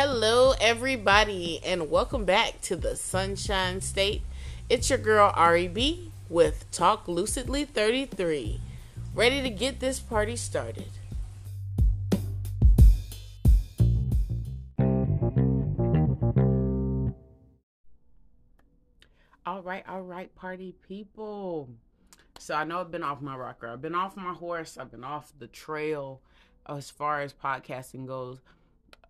Hello, everybody, and welcome back to the Sunshine State. It's your girl Ari B with Talk Lucidly 33, ready to get this party started. All right, all right, party people. So I know I've been off my rocker. I've been off my horse. I've been off the trail as far as podcasting goes.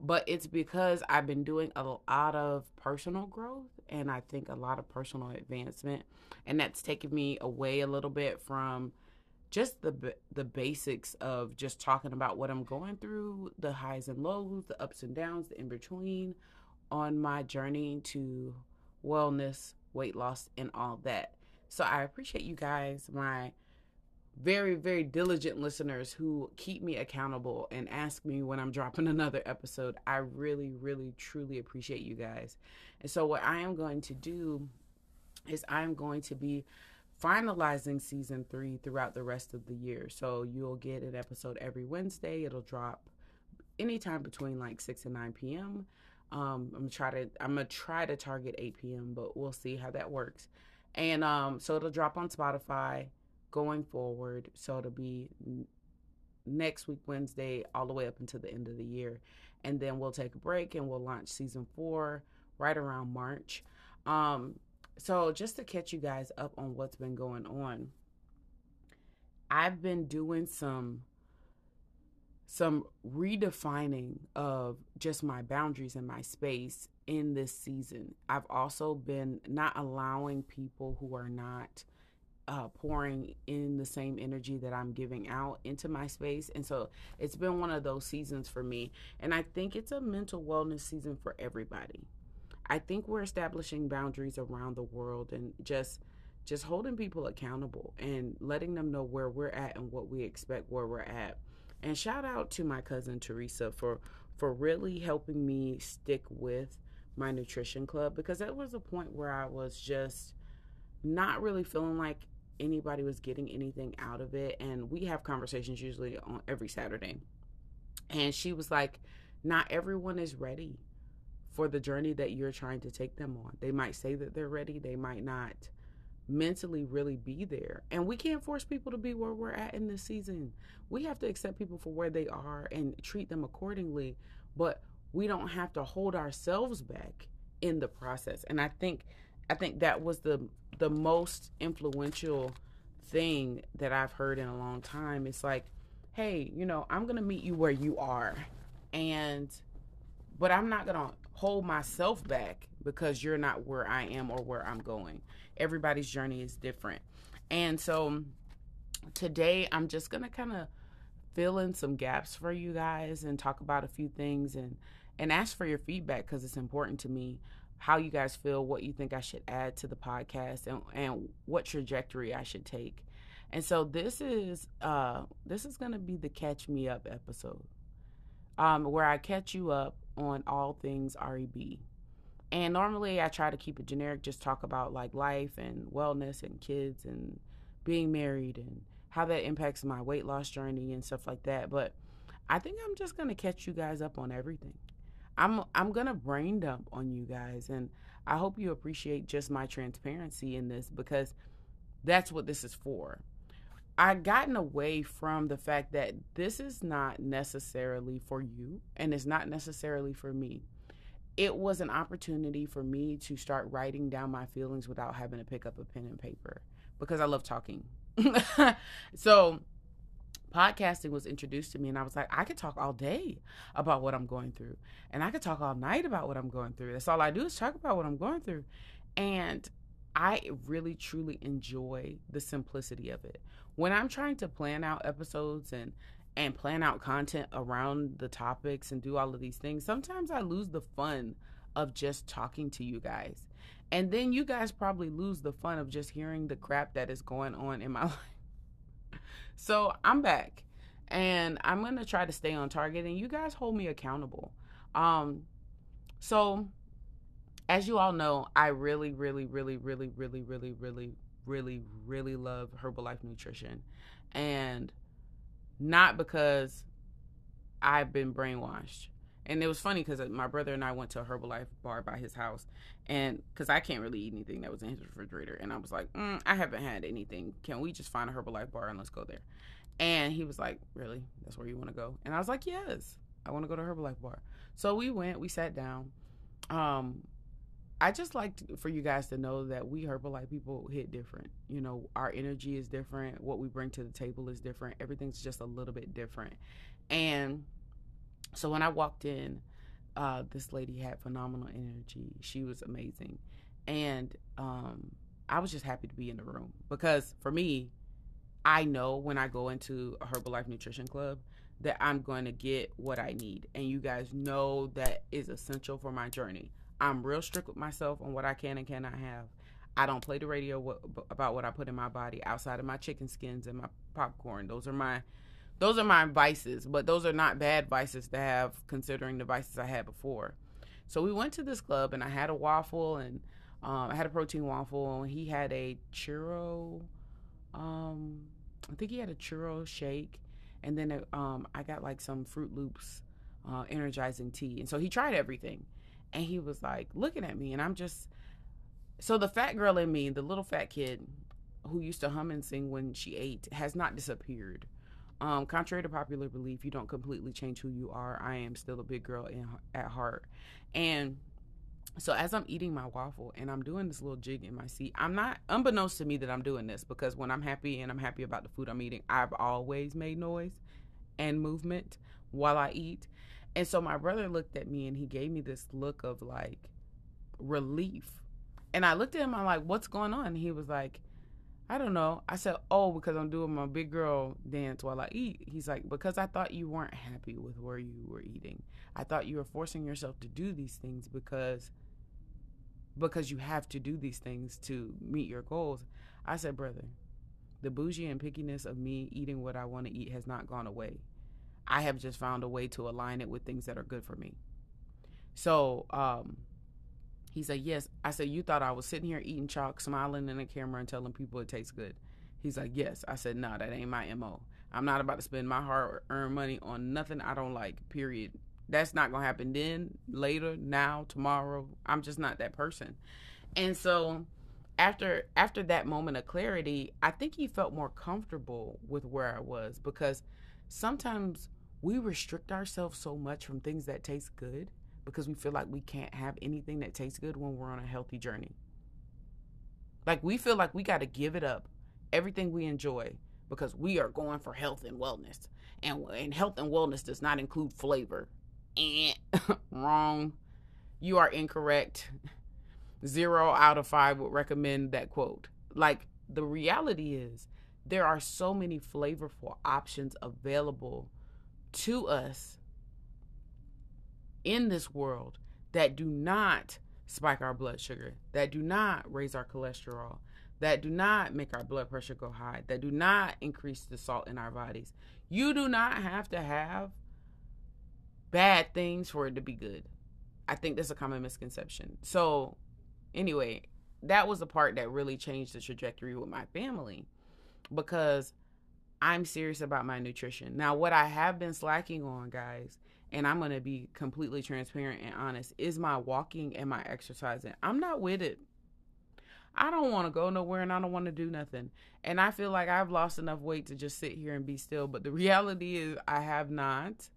But it's because I've been doing a lot of personal growth and I think a lot of personal advancement. And that's taken me away a little bit from just the the basics of just talking about what I'm going through, the highs and lows, the ups and downs, the in between on my journey to wellness, weight loss, and all that. So I appreciate you guys, my very, very diligent listeners who keep me accountable and ask me when I'm dropping another episode. I really, really, truly appreciate you guys. And so, what I am going to do is I'm going to be finalizing season three throughout the rest of the year. So, you'll get an episode every Wednesday. It'll drop anytime between like 6 and 9 p.m. Um, I'm try to I'm gonna try to target 8 p.m., but we'll see how that works. And um, so it'll drop on Spotify going forward. So it'll be next week, Wednesday, all the way up until the end of the year. And then we'll take a break and we'll launch season four right around March. Um, so just to catch you guys up on what's been going on, I've been doing some some redefining of just my boundaries and my space in this season. I've also been not allowing people who are not uh, pouring in the same energy that I'm giving out into my space. And so it's been one of those seasons for me. And I think it's a mental wellness season for everybody. I think we're establishing boundaries around the world and just just holding people accountable and letting them know where we're at and what we expect where we're at and shout out to my cousin Teresa for for really helping me stick with my nutrition club because that was a point where I was just not really feeling like anybody was getting anything out of it and we have conversations usually on every Saturday. And she was like, not everyone is ready for the journey that you're trying to take them on. They might say that they're ready, they might not mentally really be there. And we can't force people to be where we're at in this season. We have to accept people for where they are and treat them accordingly, but we don't have to hold ourselves back in the process. And I think I think that was the the most influential thing that I've heard in a long time. It's like, hey, you know, I'm going to meet you where you are. And but I'm not going to hold myself back because you're not where I am or where I'm going everybody's journey is different. And so today I'm just going to kind of fill in some gaps for you guys and talk about a few things and and ask for your feedback because it's important to me how you guys feel, what you think I should add to the podcast and and what trajectory I should take. And so this is uh this is going to be the catch me up episode. Um where I catch you up on all things Ari B. And normally I try to keep it generic, just talk about like life and wellness and kids and being married and how that impacts my weight loss journey and stuff like that. But I think I'm just gonna catch you guys up on everything. I'm I'm gonna brain dump on you guys and I hope you appreciate just my transparency in this because that's what this is for. I gotten away from the fact that this is not necessarily for you and it's not necessarily for me it was an opportunity for me to start writing down my feelings without having to pick up a pen and paper because I love talking. so, podcasting was introduced to me, and I was like, I could talk all day about what I'm going through, and I could talk all night about what I'm going through. That's all I do is talk about what I'm going through. And I really truly enjoy the simplicity of it. When I'm trying to plan out episodes and and plan out content around the topics and do all of these things, sometimes I lose the fun of just talking to you guys. And then you guys probably lose the fun of just hearing the crap that is going on in my life. So I'm back and I'm going to try to stay on target and you guys hold me accountable. Um so as you all know, I really really really really really really really really really love Herbalife nutrition. And not because I've been brainwashed. And it was funny because my brother and I went to a Herbalife bar by his house, and because I can't really eat anything that was in his refrigerator, and I was like, mm, I haven't had anything. Can we just find a Herbalife bar and let's go there? And he was like, Really? That's where you want to go? And I was like, Yes, I want to go to Herbalife bar. So we went. We sat down. Um, I just like for you guys to know that we Herbalife people hit different. You know, our energy is different. What we bring to the table is different. Everything's just a little bit different. And so when I walked in, uh, this lady had phenomenal energy. She was amazing. And um, I was just happy to be in the room because for me, I know when I go into a Herbalife Nutrition Club that I'm going to get what I need. And you guys know that is essential for my journey. I'm real strict with myself on what I can and cannot have. I don't play the radio about what I put in my body outside of my chicken skins and my popcorn. Those are my those are my vices, but those are not bad vices to have considering the vices I had before. So we went to this club and I had a waffle and um, I had a protein waffle and he had a churro um, I think he had a churro shake and then um, I got like some Fruit Loops uh, energizing tea. And so he tried everything and he was like looking at me and i'm just so the fat girl in me the little fat kid who used to hum and sing when she ate has not disappeared um, contrary to popular belief you don't completely change who you are i am still a big girl in, at heart and so as i'm eating my waffle and i'm doing this little jig in my seat i'm not unbeknownst to me that i'm doing this because when i'm happy and i'm happy about the food i'm eating i've always made noise and movement while i eat and so my brother looked at me and he gave me this look of like relief. And I looked at him, I'm like, what's going on? And he was like, I don't know. I said, oh, because I'm doing my big girl dance while I eat. He's like, because I thought you weren't happy with where you were eating. I thought you were forcing yourself to do these things because because you have to do these things to meet your goals. I said, brother, the bougie and pickiness of me eating what I want to eat has not gone away. I have just found a way to align it with things that are good for me. So um, he said, Yes. I said, You thought I was sitting here eating chalk, smiling in the camera, and telling people it tastes good. He's like, Yes. I said, No, that ain't my MO. I'm not about to spend my hard earned money on nothing I don't like, period. That's not going to happen then, later, now, tomorrow. I'm just not that person. And so after after that moment of clarity, I think he felt more comfortable with where I was because sometimes we restrict ourselves so much from things that taste good because we feel like we can't have anything that tastes good when we're on a healthy journey. Like we feel like we got to give it up, everything we enjoy, because we are going for health and wellness. And, and health and wellness does not include flavor. Eh, wrong. You are incorrect. Zero out of five would recommend that quote. Like the reality is, there are so many flavorful options available to us in this world that do not spike our blood sugar, that do not raise our cholesterol, that do not make our blood pressure go high, that do not increase the salt in our bodies. You do not have to have bad things for it to be good. I think that's a common misconception. So, anyway, that was the part that really changed the trajectory with my family because I'm serious about my nutrition. Now, what I have been slacking on, guys, and I'm going to be completely transparent and honest, is my walking and my exercising. I'm not with it. I don't want to go nowhere and I don't want to do nothing. And I feel like I've lost enough weight to just sit here and be still. But the reality is, I have not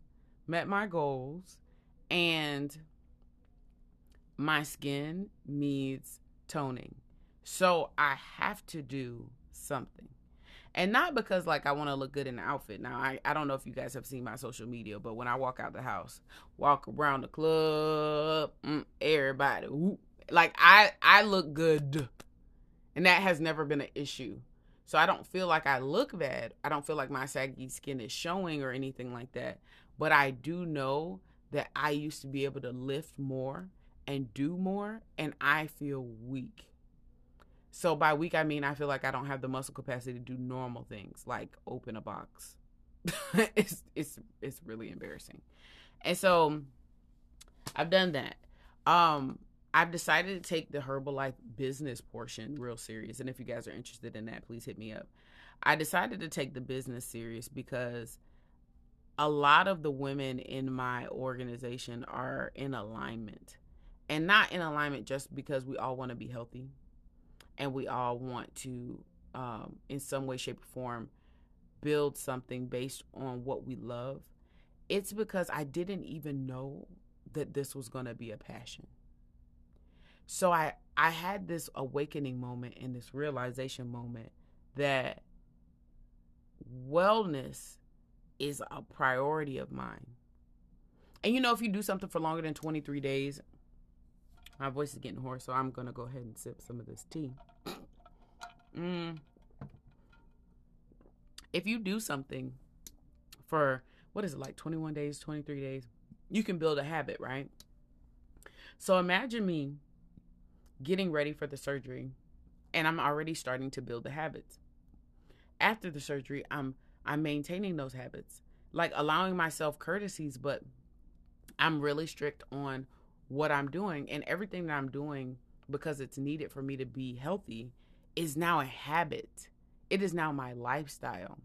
met my goals and my skin needs toning. So I have to do something and not because like I want to look good in the outfit. Now I, I don't know if you guys have seen my social media, but when I walk out the house, walk around the club, mm, everybody, whoop, like I I look good, and that has never been an issue. So I don't feel like I look bad. I don't feel like my saggy skin is showing or anything like that. But I do know that I used to be able to lift more and do more, and I feel weak. So by weak, I mean I feel like I don't have the muscle capacity to do normal things like open a box. it's it's it's really embarrassing. And so I've done that. Um I've decided to take the Herbalife business portion real serious. And if you guys are interested in that, please hit me up. I decided to take the business serious because a lot of the women in my organization are in alignment and not in alignment just because we all want to be healthy and we all want to um, in some way shape or form build something based on what we love it's because i didn't even know that this was going to be a passion so i i had this awakening moment and this realization moment that wellness is a priority of mine. And you know, if you do something for longer than 23 days, my voice is getting hoarse, so I'm going to go ahead and sip some of this tea. Mm. If you do something for, what is it, like 21 days, 23 days, you can build a habit, right? So imagine me getting ready for the surgery and I'm already starting to build the habits. After the surgery, I'm I'm maintaining those habits, like allowing myself courtesies, but I'm really strict on what I'm doing and everything that I'm doing because it's needed for me to be healthy is now a habit. It is now my lifestyle.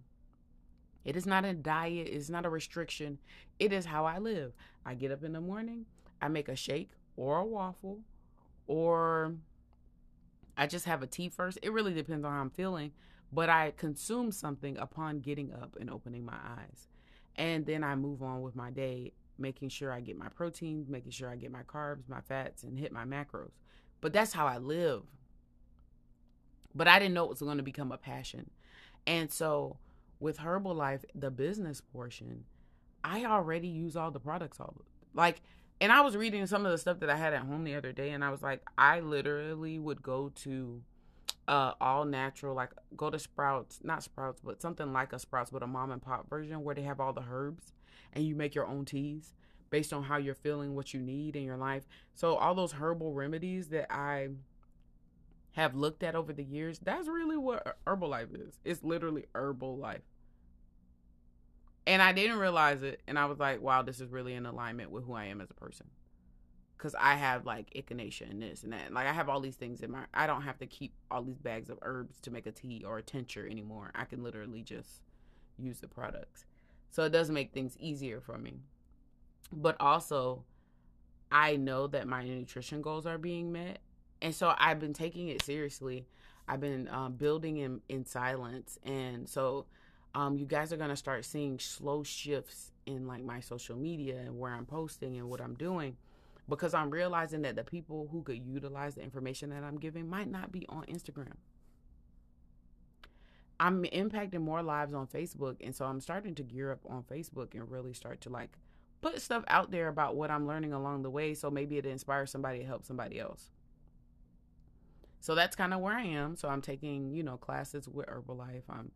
It is not a diet, it's not a restriction. It is how I live. I get up in the morning, I make a shake or a waffle, or I just have a tea first. It really depends on how I'm feeling but I consume something upon getting up and opening my eyes. And then I move on with my day, making sure I get my protein, making sure I get my carbs, my fats, and hit my macros. But that's how I live. But I didn't know it was going to become a passion. And so with Herbalife, the business portion, I already use all the products all like and I was reading some of the stuff that I had at home the other day and I was like I literally would go to uh all natural like go to sprouts not sprouts but something like a sprouts but a mom and pop version where they have all the herbs and you make your own teas based on how you're feeling what you need in your life so all those herbal remedies that i have looked at over the years that's really what herbalife is it's literally herbal life and i didn't realize it and i was like wow this is really in alignment with who i am as a person because I have like echinacea and this and that. Like I have all these things in my. I don't have to keep all these bags of herbs to make a tea or a tincture anymore. I can literally just use the products, so it does make things easier for me. But also, I know that my nutrition goals are being met, and so I've been taking it seriously. I've been um, building in in silence, and so. Um, you guys are gonna start seeing slow shifts in like my social media and where I'm posting and what I'm doing because I'm realizing that the people who could utilize the information that I'm giving might not be on Instagram. I'm impacting more lives on Facebook, and so I'm starting to gear up on Facebook and really start to like put stuff out there about what I'm learning along the way so maybe it inspires somebody to help somebody else. So that's kind of where I am. So I'm taking, you know, classes with Herbalife. I'm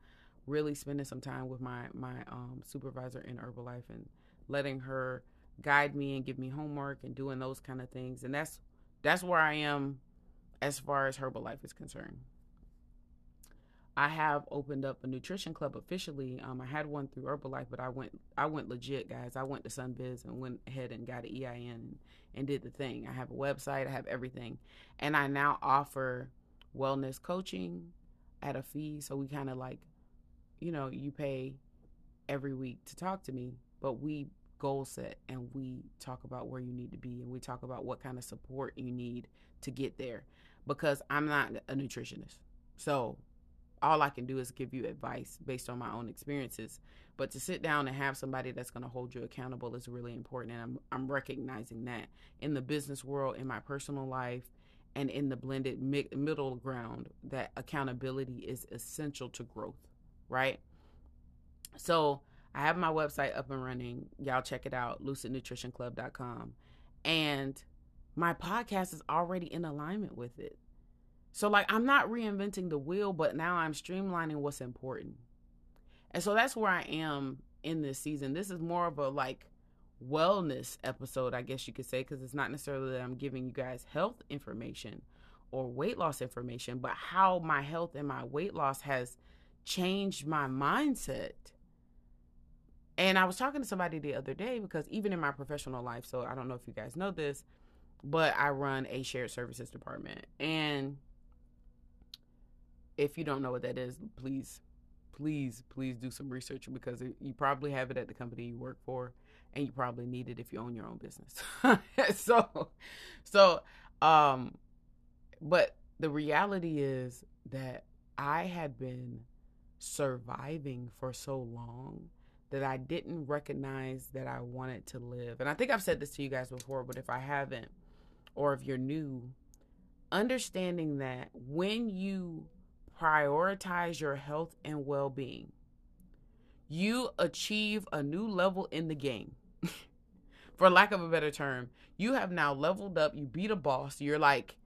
really spending some time with my my um, supervisor in Herbalife and letting her guide me and give me homework and doing those kind of things. And that's that's where I am as far as Herbalife is concerned. I have opened up a nutrition club officially. Um, I had one through Herbalife, but I went I went legit, guys. I went to Sunbiz and went ahead and got an EIN and, and did the thing. I have a website, I have everything, and I now offer wellness coaching at a fee. So we kind of like, you know, you pay every week to talk to me, but we goal set and we talk about where you need to be and we talk about what kind of support you need to get there because I'm not a nutritionist. So all I can do is give you advice based on my own experiences. But to sit down and have somebody that's going to hold you accountable is really important. And I'm, I'm recognizing that in the business world, in my personal life, and in the blended mi- middle ground, that accountability is essential to growth, right? So I have my website up and running. Y'all check it out, lucidnutritionclub.com. And my podcast is already in alignment with it. So, like, I'm not reinventing the wheel, but now I'm streamlining what's important. And so that's where I am in this season. This is more of a like wellness episode, I guess you could say, because it's not necessarily that I'm giving you guys health information or weight loss information, but how my health and my weight loss has changed my mindset and I was talking to somebody the other day because even in my professional life, so I don't know if you guys know this, but I run a shared services department. And if you don't know what that is, please please, please do some research because it, you probably have it at the company you work for, and you probably need it if you own your own business. so, so, um, but the reality is that I had been surviving for so long that I didn't recognize that I wanted to live. And I think I've said this to you guys before, but if I haven't, or if you're new, understanding that when you prioritize your health and well being, you achieve a new level in the game. For lack of a better term, you have now leveled up. You beat a boss. You're like,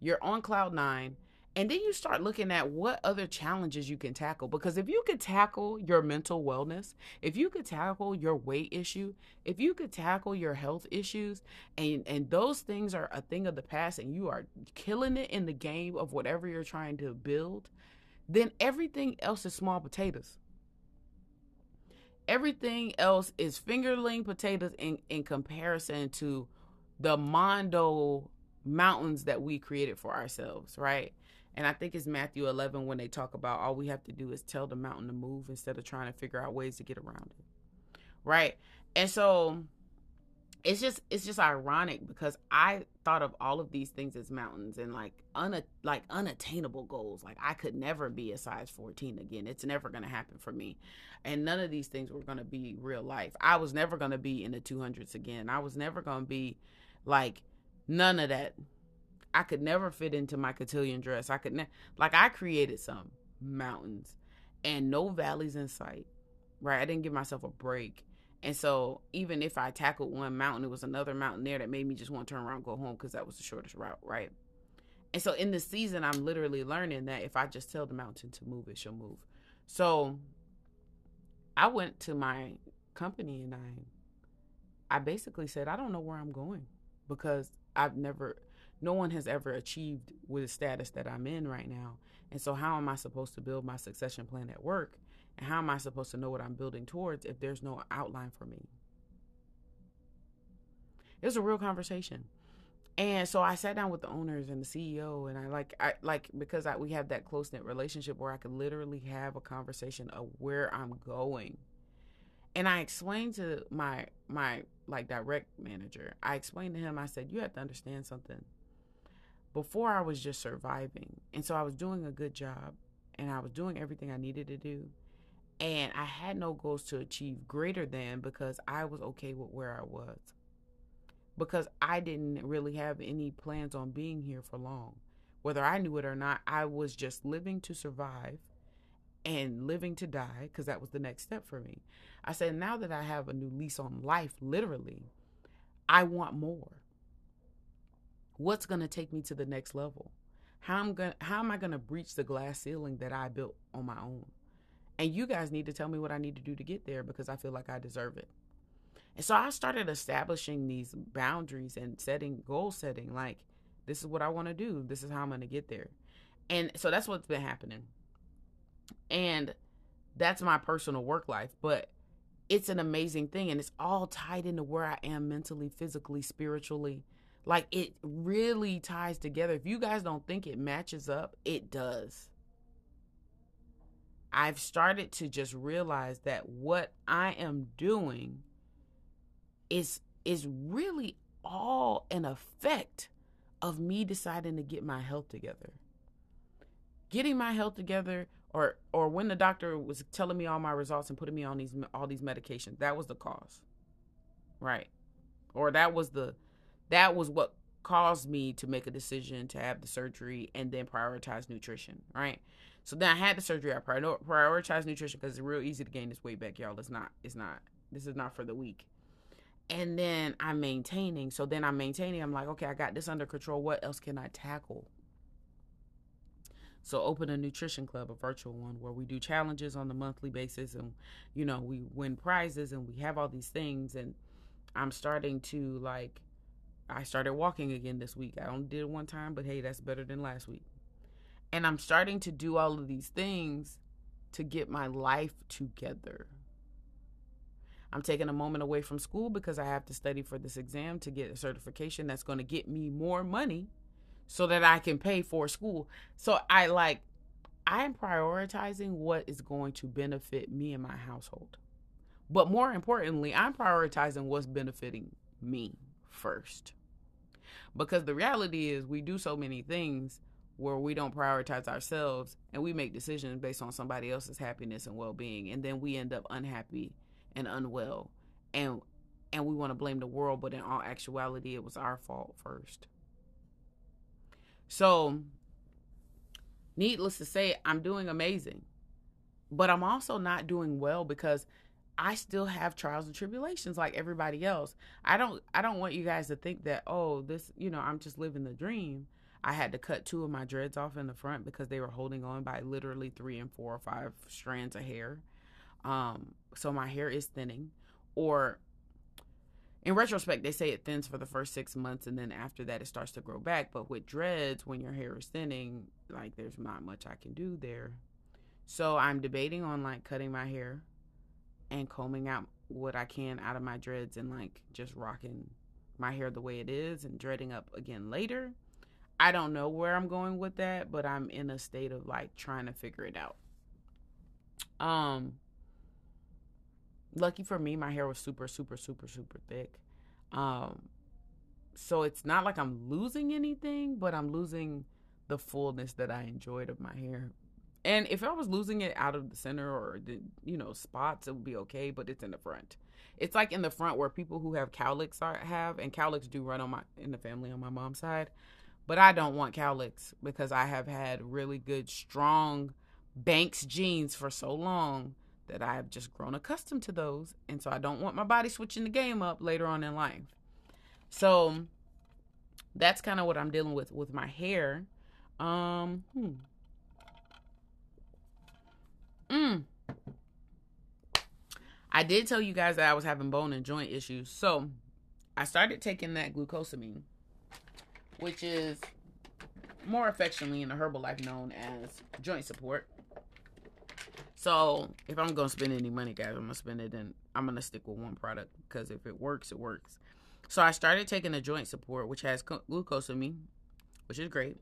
you're on cloud nine and then you start looking at what other challenges you can tackle. Because if you could tackle your mental wellness, if you could tackle your weight issue, if you could tackle your health issues, and, and those things are a thing of the past and you are killing it in the game of whatever you're trying to build, then everything else is small potatoes. Everything else is fingerling potatoes in, in comparison to the mondo mountains that we created for ourselves, right? And I think it's Matthew 11 when they talk about all we have to do is tell the mountain to move instead of trying to figure out ways to get around it. Right? And so it's just it's just ironic because I thought of all of these things as mountains and like un like unattainable goals. Like I could never be a size 14 again. It's never going to happen for me. And none of these things were going to be real life. I was never going to be in the 200s again. I was never going to be like none of that I could never fit into my cotillion dress. I could ne- like I created some mountains and no valleys in sight. Right? I didn't give myself a break. And so even if I tackled one mountain, it was another mountain there that made me just want to turn around and go home because that was the shortest route, right? And so in this season, I'm literally learning that if I just tell the mountain to move, it shall move. So I went to my company and I I basically said, I don't know where I'm going because I've never no one has ever achieved with the status that I'm in right now. And so, how am I supposed to build my succession plan at work? And how am I supposed to know what I'm building towards if there's no outline for me? It was a real conversation. And so I sat down with the owners and the CEO, and I like, I like because I, we have that close knit relationship where I could literally have a conversation of where I'm going. And I explained to my my like direct manager, I explained to him, I said, you have to understand something before I was just surviving. And so I was doing a good job and I was doing everything I needed to do. And I had no goals to achieve greater than because I was okay with where I was. Because I didn't really have any plans on being here for long. Whether I knew it or not, I was just living to survive and living to die because that was the next step for me. I said, now that I have a new lease on life, literally, I want more what's going to take me to the next level? How i'm going how am i going to breach the glass ceiling that i built on my own? And you guys need to tell me what i need to do to get there because i feel like i deserve it. And so i started establishing these boundaries and setting goal setting like this is what i want to do. This is how i'm going to get there. And so that's what's been happening. And that's my personal work life but it's an amazing thing and it's all tied into where i am mentally physically spiritually like it really ties together. If you guys don't think it matches up, it does. I've started to just realize that what I am doing is is really all an effect of me deciding to get my health together. Getting my health together or or when the doctor was telling me all my results and putting me on these all these medications, that was the cause. Right? Or that was the that was what caused me to make a decision to have the surgery and then prioritize nutrition, right? So then I had the surgery. I prioritized nutrition because it's real easy to gain this weight back, y'all. It's not. It's not. This is not for the weak. And then I'm maintaining. So then I'm maintaining. I'm like, okay, I got this under control. What else can I tackle? So open a nutrition club, a virtual one, where we do challenges on a monthly basis, and you know we win prizes and we have all these things. And I'm starting to like I started walking again this week. I only did it one time, but hey, that's better than last week. And I'm starting to do all of these things to get my life together. I'm taking a moment away from school because I have to study for this exam to get a certification that's going to get me more money so that I can pay for school. So I like I'm prioritizing what is going to benefit me and my household. But more importantly, I'm prioritizing what's benefiting me first. Because the reality is, we do so many things where we don't prioritize ourselves and we make decisions based on somebody else's happiness and well-being and then we end up unhappy and unwell and and we want to blame the world but in all actuality it was our fault first so needless to say i'm doing amazing but i'm also not doing well because I still have trials and tribulations like everybody else. I don't I don't want you guys to think that oh this you know I'm just living the dream. I had to cut two of my dreads off in the front because they were holding on by literally three and four or five strands of hair. Um, so my hair is thinning. Or in retrospect, they say it thins for the first six months and then after that it starts to grow back. But with dreads, when your hair is thinning, like there's not much I can do there. So I'm debating on like cutting my hair and combing out what I can out of my dreads and like just rocking my hair the way it is and dreading up again later. I don't know where I'm going with that, but I'm in a state of like trying to figure it out. Um lucky for me, my hair was super super super super thick. Um so it's not like I'm losing anything, but I'm losing the fullness that I enjoyed of my hair and if I was losing it out of the center or the you know spots, it would be okay. But it's in the front. It's like in the front where people who have cowlicks are, have, and cowlicks do run on my in the family on my mom's side. But I don't want cowlicks because I have had really good, strong Banks genes for so long that I have just grown accustomed to those, and so I don't want my body switching the game up later on in life. So that's kind of what I'm dealing with with my hair. Um, hmm. Mm. I did tell you guys that I was having bone and joint issues. So I started taking that glucosamine, which is more affectionately in the Herbalife known as joint support. So if I'm gonna spend any money, guys, I'm gonna spend it and I'm gonna stick with one product because if it works, it works. So I started taking the joint support, which has glucosamine, which is great.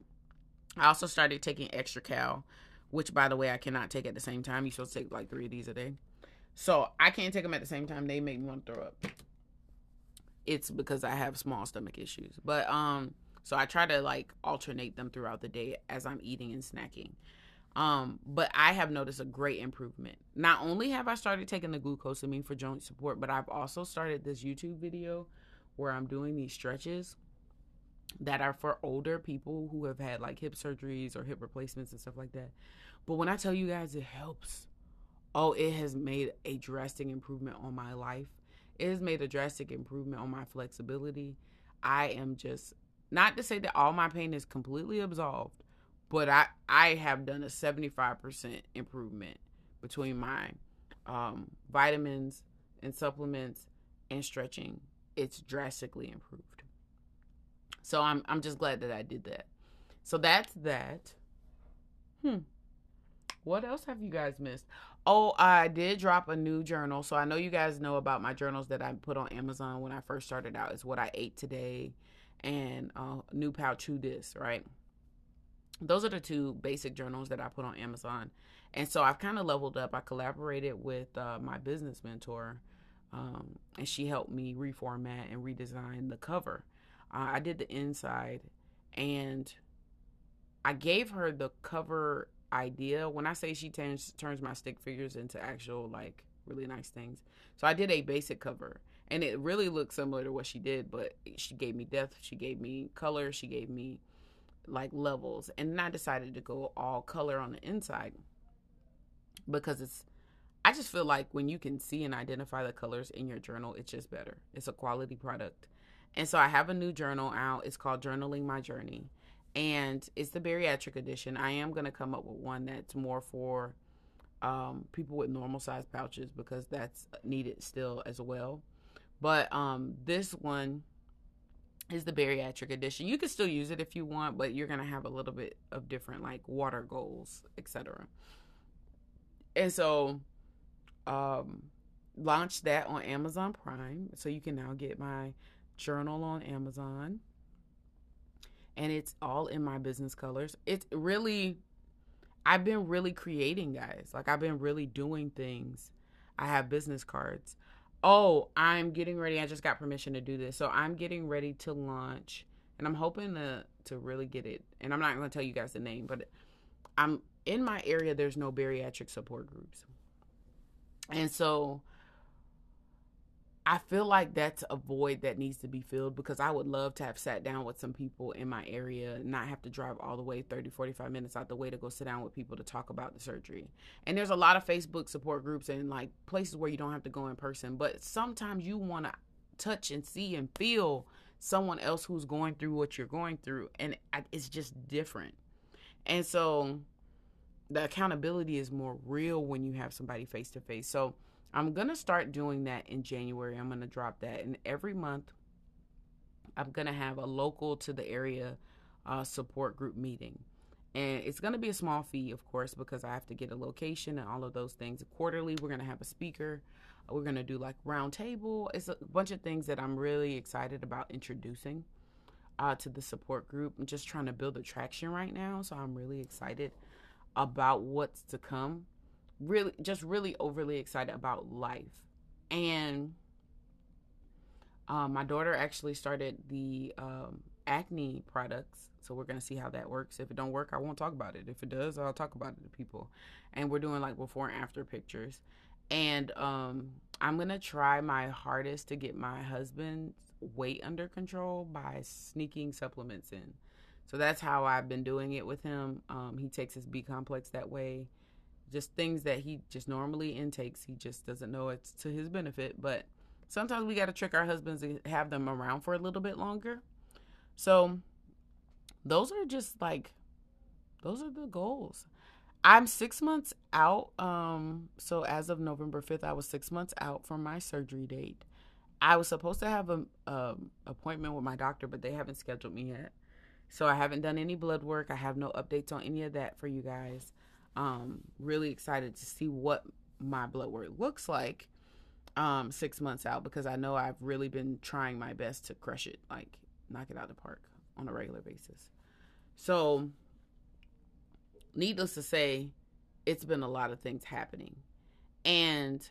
I also started taking Xtra-Cal, which by the way I cannot take at the same time. You're supposed to take like three of these a day. So I can't take them at the same time. They make me want to throw up. It's because I have small stomach issues. But um so I try to like alternate them throughout the day as I'm eating and snacking. Um, but I have noticed a great improvement. Not only have I started taking the glucosamine for joint support, but I've also started this YouTube video where I'm doing these stretches that are for older people who have had like hip surgeries or hip replacements and stuff like that. But when I tell you guys it helps, oh, it has made a drastic improvement on my life. It has made a drastic improvement on my flexibility. I am just not to say that all my pain is completely absolved, but I I have done a 75% improvement between my um, vitamins and supplements and stretching. It's drastically improved. So I'm I'm just glad that I did that. So that's that. Hmm. What else have you guys missed? Oh, I did drop a new journal. So I know you guys know about my journals that I put on Amazon when I first started out. It's what I ate today and uh, new pouch to this, right? Those are the two basic journals that I put on Amazon. And so I've kind of leveled up. I collaborated with uh, my business mentor, um, and she helped me reformat and redesign the cover. Uh, I did the inside and I gave her the cover idea. When I say she turns turns my stick figures into actual like really nice things. So I did a basic cover and it really looked similar to what she did, but she gave me depth, she gave me color, she gave me like levels. And I decided to go all color on the inside because it's I just feel like when you can see and identify the colors in your journal, it's just better. It's a quality product. And so I have a new journal out. It's called Journaling My Journey. And it's the bariatric edition. I am going to come up with one that's more for um, people with normal size pouches because that's needed still as well. But um, this one is the bariatric edition. You can still use it if you want, but you're going to have a little bit of different like water goals, etc. And so um launched that on Amazon Prime. So you can now get my journal on Amazon. And it's all in my business colors. It's really I've been really creating, guys. Like I've been really doing things. I have business cards. Oh, I'm getting ready. I just got permission to do this. So I'm getting ready to launch and I'm hoping to to really get it. And I'm not going to tell you guys the name, but I'm in my area there's no bariatric support groups. And so I feel like that's a void that needs to be filled because I would love to have sat down with some people in my area not have to drive all the way 30, 45 minutes out the way to go sit down with people to talk about the surgery. And there's a lot of Facebook support groups and like places where you don't have to go in person, but sometimes you want to touch and see and feel someone else who's going through what you're going through and it's just different. And so the accountability is more real when you have somebody face to face. So I'm going to start doing that in January. I'm going to drop that. And every month, I'm going to have a local to the area uh, support group meeting. And it's going to be a small fee, of course, because I have to get a location and all of those things. Quarterly, we're going to have a speaker. We're going to do like roundtable. It's a bunch of things that I'm really excited about introducing uh, to the support group. I'm just trying to build attraction right now. So I'm really excited about what's to come really just really overly excited about life. And um, my daughter actually started the um, acne products. So we're gonna see how that works. If it don't work i won't talk about it. If it does i'll talk about it to people. And we're doing like before and after pictures. And um, i'm gonna try my hardest to get my husband's weight under control by sneaking supplements in. So that's how i've been doing it with him. Um, he takes his b complex that way just things that he just normally intakes. He just doesn't know it's to his benefit. But sometimes we got to trick our husbands and have them around for a little bit longer. So those are just like, those are the goals. I'm six months out. Um, so as of November 5th, I was six months out from my surgery date. I was supposed to have um, appointment with my doctor, but they haven't scheduled me yet. So I haven't done any blood work. I have no updates on any of that for you guys um, really excited to see what my blood work looks like um, six months out because I know I've really been trying my best to crush it, like knock it out of the park on a regular basis. So, needless to say, it's been a lot of things happening. And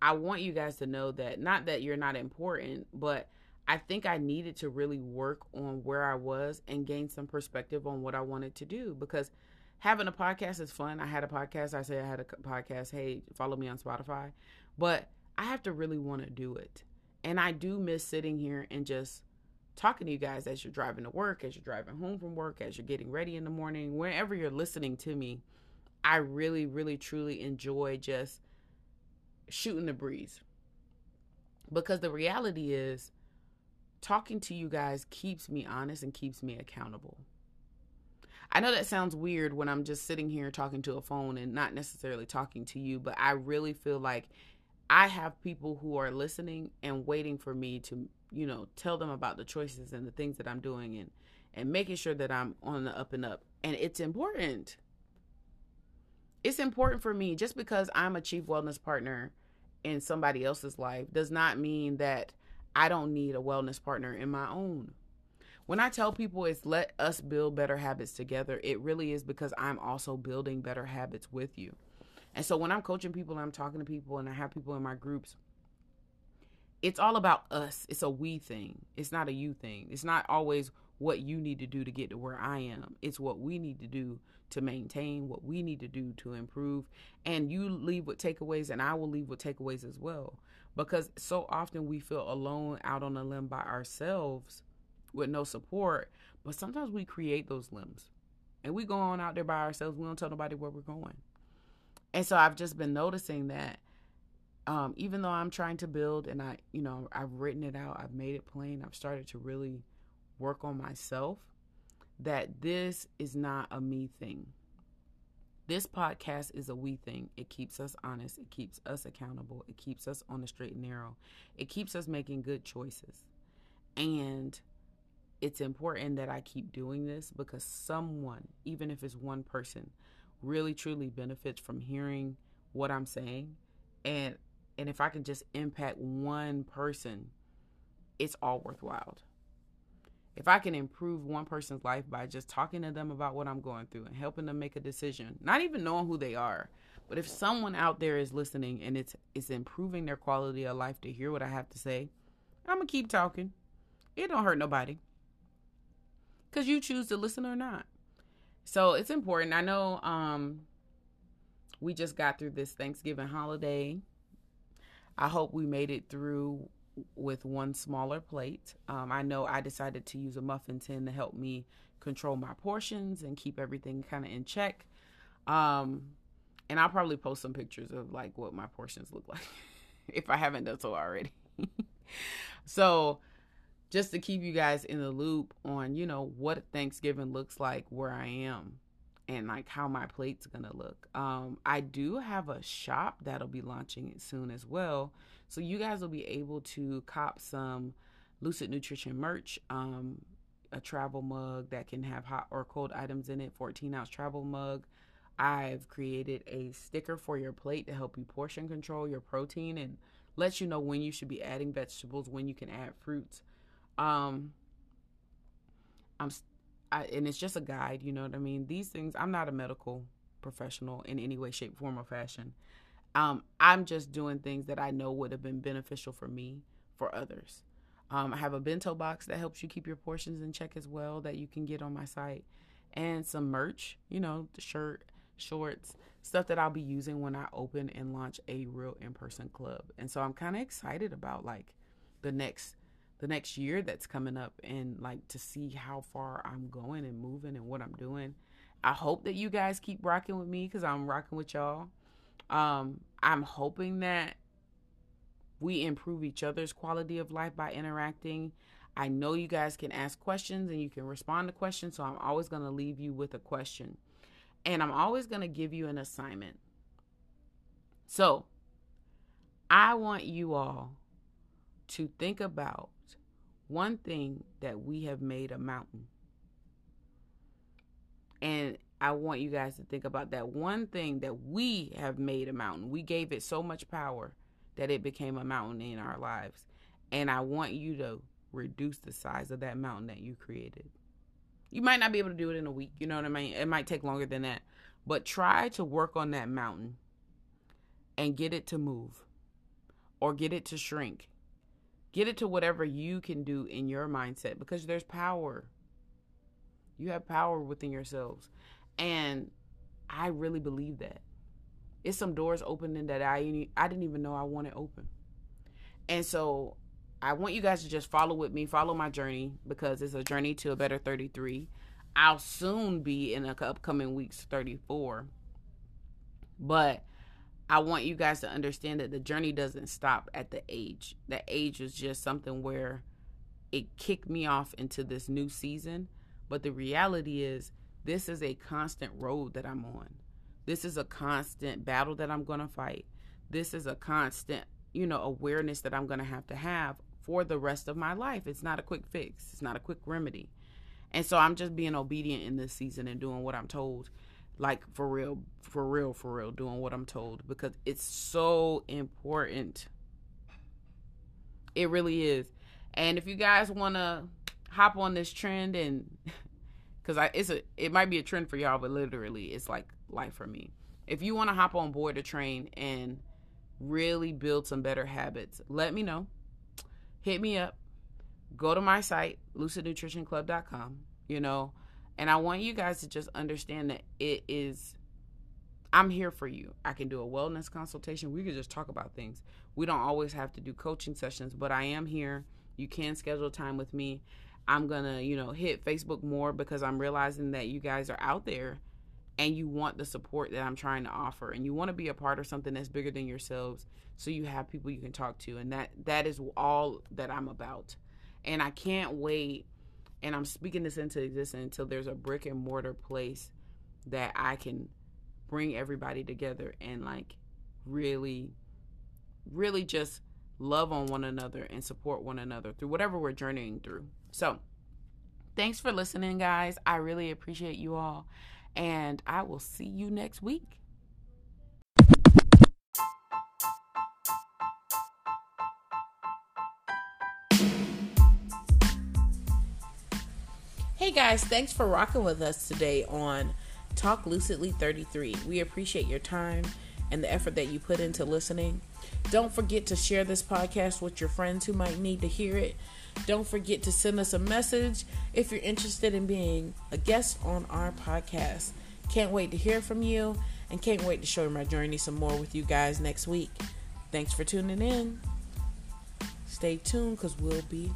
I want you guys to know that not that you're not important, but I think I needed to really work on where I was and gain some perspective on what I wanted to do because having a podcast is fun. I had a podcast. I say I had a podcast. Hey, follow me on Spotify. But I have to really want to do it. And I do miss sitting here and just talking to you guys as you're driving to work, as you're driving home from work, as you're getting ready in the morning, wherever you're listening to me. I really, really, truly enjoy just shooting the breeze. Because the reality is, talking to you guys keeps me honest and keeps me accountable. I know that sounds weird when I'm just sitting here talking to a phone and not necessarily talking to you, but I really feel like I have people who are listening and waiting for me to, you know, tell them about the choices and the things that I'm doing and and making sure that I'm on the up and up. And it's important. It's important for me just because I'm a chief wellness partner in somebody else's life does not mean that I don't need a wellness partner in my own when I tell people it's let us build better habits together, it really is because I'm also building better habits with you. And so when I'm coaching people and I'm talking to people and I have people in my groups, it's all about us. It's a we thing. It's not a you thing. It's not always what you need to do to get to where I am. It's what we need to do to maintain, what we need to do to improve. And you leave with takeaways, and I will leave with takeaways as well. Because so often we feel alone out on a limb by ourselves with no support. But sometimes we create those limbs and we go on out there by ourselves. We don't tell nobody where we're going. And so I've just been noticing that um, even though I'm trying to build and I, you know, I've written it out, I've made it plain, I've started to really work on myself, that this is not a me thing. This podcast is a we thing. It keeps us honest. It keeps us accountable. It keeps us on the straight and narrow. It keeps us making good choices. And it's important that I keep doing this because someone, even if it's one person, really truly benefits from hearing what I'm saying. And and if I can just impact one person, it's all worthwhile. if I can improve one person's life by just talking to them about what I'm going through and helping them make a decision, not even knowing who they are, but if someone out there is listening and it's it's improving their quality of life to hear what I have to say, I'm gonna keep talking. It don't hurt nobody. Cause you choose to listen or not. So it's important. I know um we just got through this Thanksgiving holiday. I hope we made it through with one smaller plate. Um, I know I decided to use a muffin tin to help me control my portions and keep everything kind of in check. Um, and I'll probably post some pictures of like what my portions look like if I haven't done so already. so, just to keep you guys in the loop on, you know, what Thanksgiving looks like where I am and like how my plate's gonna look. Um, I do have a shop that'll be launching soon as well. So you guys will be able to cop some Lucid Nutrition merch, um, a travel mug that can have hot or cold items in it, 14 ounce travel mug, I've created a sticker for your plate to help you portion control your protein and lets you know when you should be adding vegetables, when you can add fruits. Um, I'm, I, and it's just a guide. You know what I mean? These things. I'm not a medical professional in any way, shape, form, or fashion. Um, I'm just doing things that I know would have been beneficial for me, for others. Um, I have a bento box that helps you keep your portions in check as well that you can get on my site, and some merch. You know, the shirt shorts, stuff that I'll be using when I open and launch a real in-person club. And so I'm kind of excited about like the next the next year that's coming up and like to see how far I'm going and moving and what I'm doing. I hope that you guys keep rocking with me cuz I'm rocking with y'all. Um I'm hoping that we improve each other's quality of life by interacting. I know you guys can ask questions and you can respond to questions, so I'm always going to leave you with a question. And I'm always going to give you an assignment. So, I want you all to think about one thing that we have made a mountain. And I want you guys to think about that one thing that we have made a mountain. We gave it so much power that it became a mountain in our lives. And I want you to reduce the size of that mountain that you created. You might not be able to do it in a week, you know what I mean? It might take longer than that. But try to work on that mountain and get it to move or get it to shrink. Get it to whatever you can do in your mindset because there's power. You have power within yourselves. And I really believe that. It's some doors opening that I I didn't even know I wanted open. And so I want you guys to just follow with me, follow my journey because it's a journey to a better 33. I'll soon be in the upcoming weeks 34. But I want you guys to understand that the journey doesn't stop at the age. That age is just something where it kicked me off into this new season. But the reality is, this is a constant road that I'm on. This is a constant battle that I'm going to fight. This is a constant, you know, awareness that I'm going to have to have for the rest of my life. It's not a quick fix, it's not a quick remedy. And so I'm just being obedient in this season and doing what I'm told. Like for real, for real, for real, doing what I'm told because it's so important. It really is. And if you guys want to hop on this trend and cuz I it's a it might be a trend for y'all but literally it's like life for me. If you want to hop on board the train and really build some better habits, let me know hit me up. Go to my site, lucidnutritionclub.com, you know, and I want you guys to just understand that it is I'm here for you. I can do a wellness consultation. We can just talk about things. We don't always have to do coaching sessions, but I am here. You can schedule time with me. I'm going to, you know, hit Facebook more because I'm realizing that you guys are out there and you want the support that I'm trying to offer and you want to be a part of something that's bigger than yourselves so you have people you can talk to and that that is all that I'm about. And I can't wait and I'm speaking this into existence until there's a brick and mortar place that I can bring everybody together and like really really just love on one another and support one another through whatever we're journeying through. So, thanks for listening guys. I really appreciate you all and I will see you next week. Hey guys, thanks for rocking with us today on Talk Lucidly 33. We appreciate your time and the effort that you put into listening. Don't forget to share this podcast with your friends who might need to hear it. Don't forget to send us a message if you're interested in being a guest on our podcast. Can't wait to hear from you and can't wait to share my journey some more with you guys next week. Thanks for tuning in. Stay tuned because we'll be